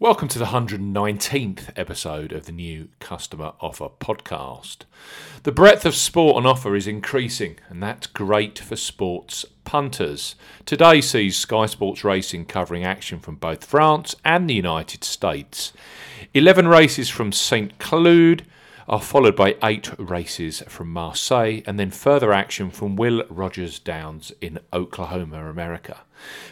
Welcome to the 119th episode of the new Customer Offer podcast. The breadth of sport on offer is increasing, and that's great for sports punters. Today sees Sky Sports Racing covering action from both France and the United States. 11 races from St. Cloud are followed by eight races from Marseille and then further action from Will Rogers Downs in Oklahoma, America.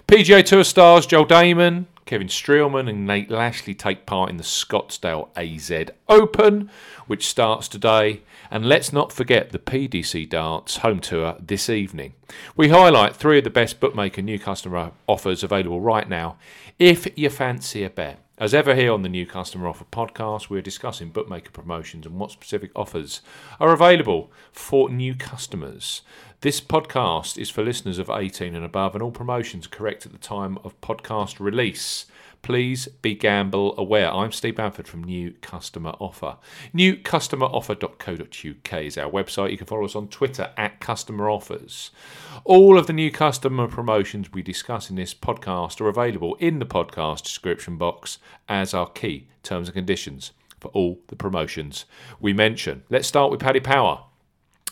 PGA Tour stars Joel Dahmen, Kevin Streelman and Nate Lashley take part in the Scottsdale AZ Open, which starts today. And let's not forget the PDC Darts home tour this evening. We highlight three of the best bookmaker new customer offers available right now if you fancy a bet. As ever, here on the New Customer Offer podcast, we're discussing bookmaker promotions and what specific offers are available for new customers. This podcast is for listeners of 18 and above, and all promotions correct at the time of podcast release. Please be gamble aware. I'm Steve Bamford from New Customer Offer. NewCustomeroffer.co.uk is our website. You can follow us on Twitter at Customer Offers. All of the new customer promotions we discuss in this podcast are available in the podcast description box as our key terms and conditions for all the promotions we mention. Let's start with Paddy Power.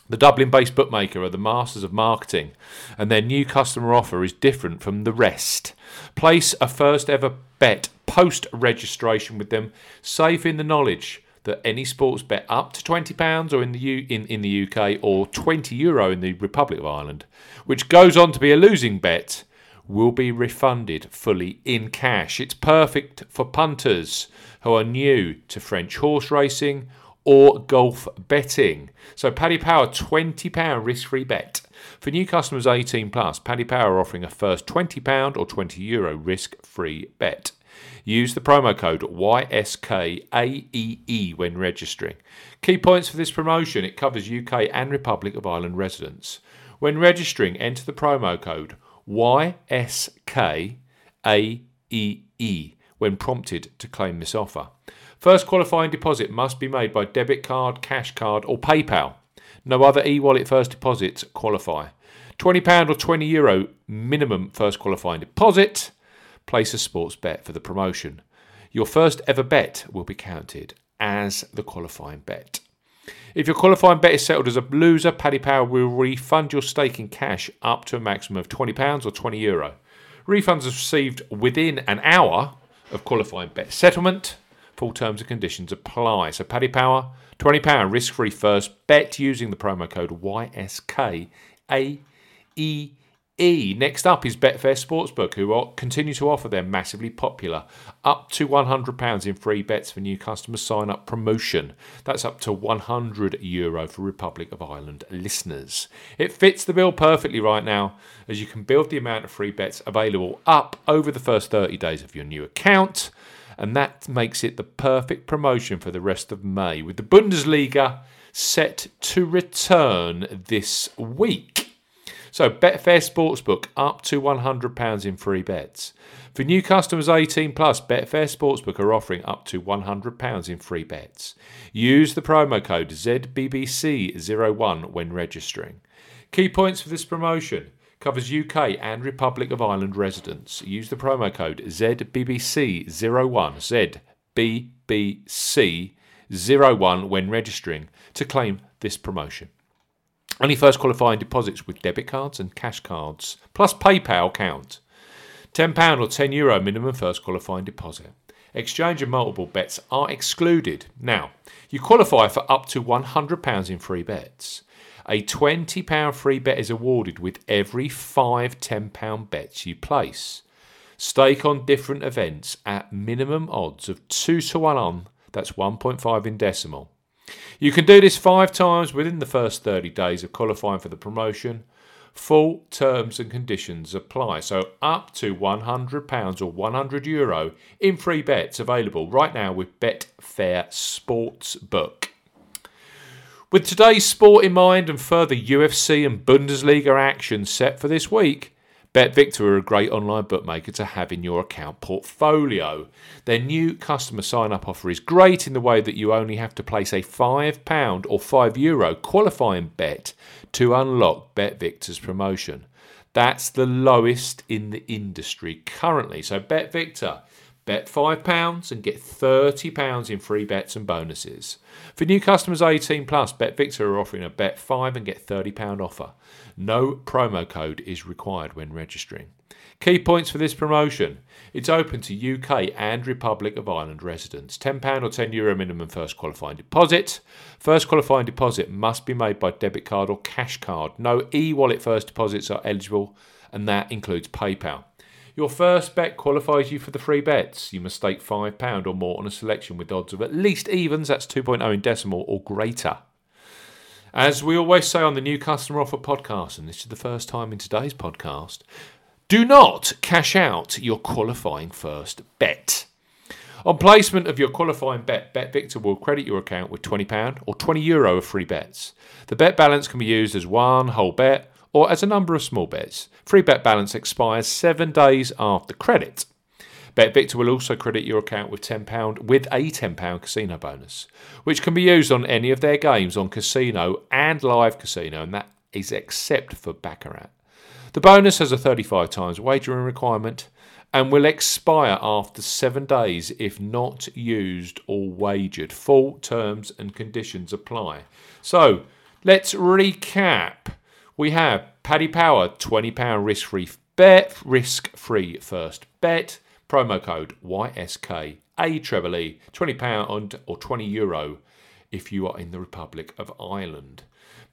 The Dublin based bookmaker are the masters of marketing, and their new customer offer is different from the rest. Place a first ever bet post registration with them, safe in the knowledge that any sports bet up to £20 or in the, U- in, in the UK or 20 euro in the Republic of Ireland, which goes on to be a losing bet, will be refunded fully in cash. It's perfect for punters who are new to French horse racing or golf betting. So Paddy Power £20 risk-free bet. For new customers 18 plus, Paddy Power are offering a first £20 or 20 euro risk-free bet. Use the promo code YSKAEE when registering. Key points for this promotion it covers UK and Republic of Ireland residents. When registering, enter the promo code YSKAEE when prompted to claim this offer. First qualifying deposit must be made by debit card, cash card, or PayPal. No other e wallet first deposits qualify. £20 or €20 Euro minimum first qualifying deposit. Place a sports bet for the promotion. Your first ever bet will be counted as the qualifying bet. If your qualifying bet is settled as a loser, Paddy Power will refund your stake in cash up to a maximum of £20 or €20. Euro. Refunds are received within an hour of qualifying bet settlement. Full terms and conditions apply. So Paddy Power, £20 risk free first bet using the promo code YSKAEE. Next up is Betfair Sportsbook, who continue to offer their massively popular up to £100 in free bets for new customers sign up promotion. That's up to €100 Euro for Republic of Ireland listeners. It fits the bill perfectly right now, as you can build the amount of free bets available up over the first 30 days of your new account and that makes it the perfect promotion for the rest of May, with the Bundesliga set to return this week. So, Betfair Sportsbook up to £100 in free bets. For new customers 18 plus, Betfair Sportsbook are offering up to £100 in free bets. Use the promo code ZBBC01 when registering. Key points for this promotion covers UK and Republic of Ireland residents. Use the promo code ZBBC01 ZBBC01 when registering to claim this promotion. Only first qualifying deposits with debit cards and cash cards plus PayPal count. £10 or €10 Euro minimum first qualifying deposit. Exchange and multiple bets are excluded. Now, you qualify for up to £100 in free bets. A £20 free bet is awarded with every five £10 bets you place. Stake on different events at minimum odds of 2 to 1 on, that's 1.5 in decimal. You can do this five times within the first 30 days of qualifying for the promotion. Full terms and conditions apply. So up to £100 or €100 Euro in free bets available right now with Betfair Sportsbook. With today's sport in mind and further UFC and Bundesliga action set for this week, BetVictor are a great online bookmaker to have in your account portfolio. Their new customer sign up offer is great in the way that you only have to place a £5 or €5 Euro qualifying bet to unlock BetVictor's promotion. That's the lowest in the industry currently. So, BetVictor Bet £5 and get £30 in free bets and bonuses. For new customers 18 plus, BetVictor are offering a bet 5 and get £30 offer. No promo code is required when registering. Key points for this promotion. It's open to UK and Republic of Ireland residents. £10 or €10 Euro minimum first qualifying deposit. First qualifying deposit must be made by debit card or cash card. No e wallet first deposits are eligible, and that includes PayPal. Your first bet qualifies you for the free bets. You must stake £5 or more on a selection with odds of at least evens, that's 2.0 in decimal, or greater. As we always say on the new customer offer podcast, and this is the first time in today's podcast, do not cash out your qualifying first bet. On placement of your qualifying bet, BetVictor will credit your account with £20 or €20 Euro of free bets. The bet balance can be used as one whole bet or as a number of small bets. Free bet balance expires seven days after credit. BetVictor will also credit your account with £10 with a £10 casino bonus, which can be used on any of their games on casino and live casino, and that is except for Baccarat. The bonus has a 35 times wagering requirement and will expire after seven days if not used or wagered. Full terms and conditions apply. So let's recap. We have Paddy Power, £20 risk free bet, risk free first bet, promo code YSK, A treble E, £20 or 20 euro if you are in the Republic of Ireland.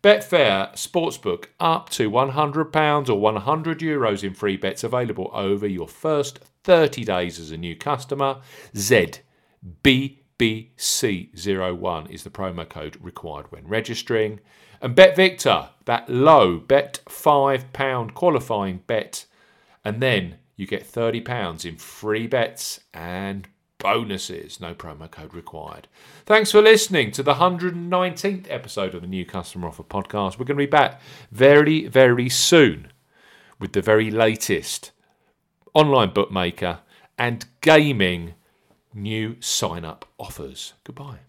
Betfair Sportsbook up to £100 or 100 euros in free bets available over your first 30 days as a new customer. ZBBC01 is the promo code required when registering. And Bet Victor, that low bet £5 qualifying bet. And then you get £30 in free bets and bonuses. No promo code required. Thanks for listening to the 119th episode of the New Customer Offer podcast. We're going to be back very, very soon with the very latest online bookmaker and gaming new sign up offers. Goodbye.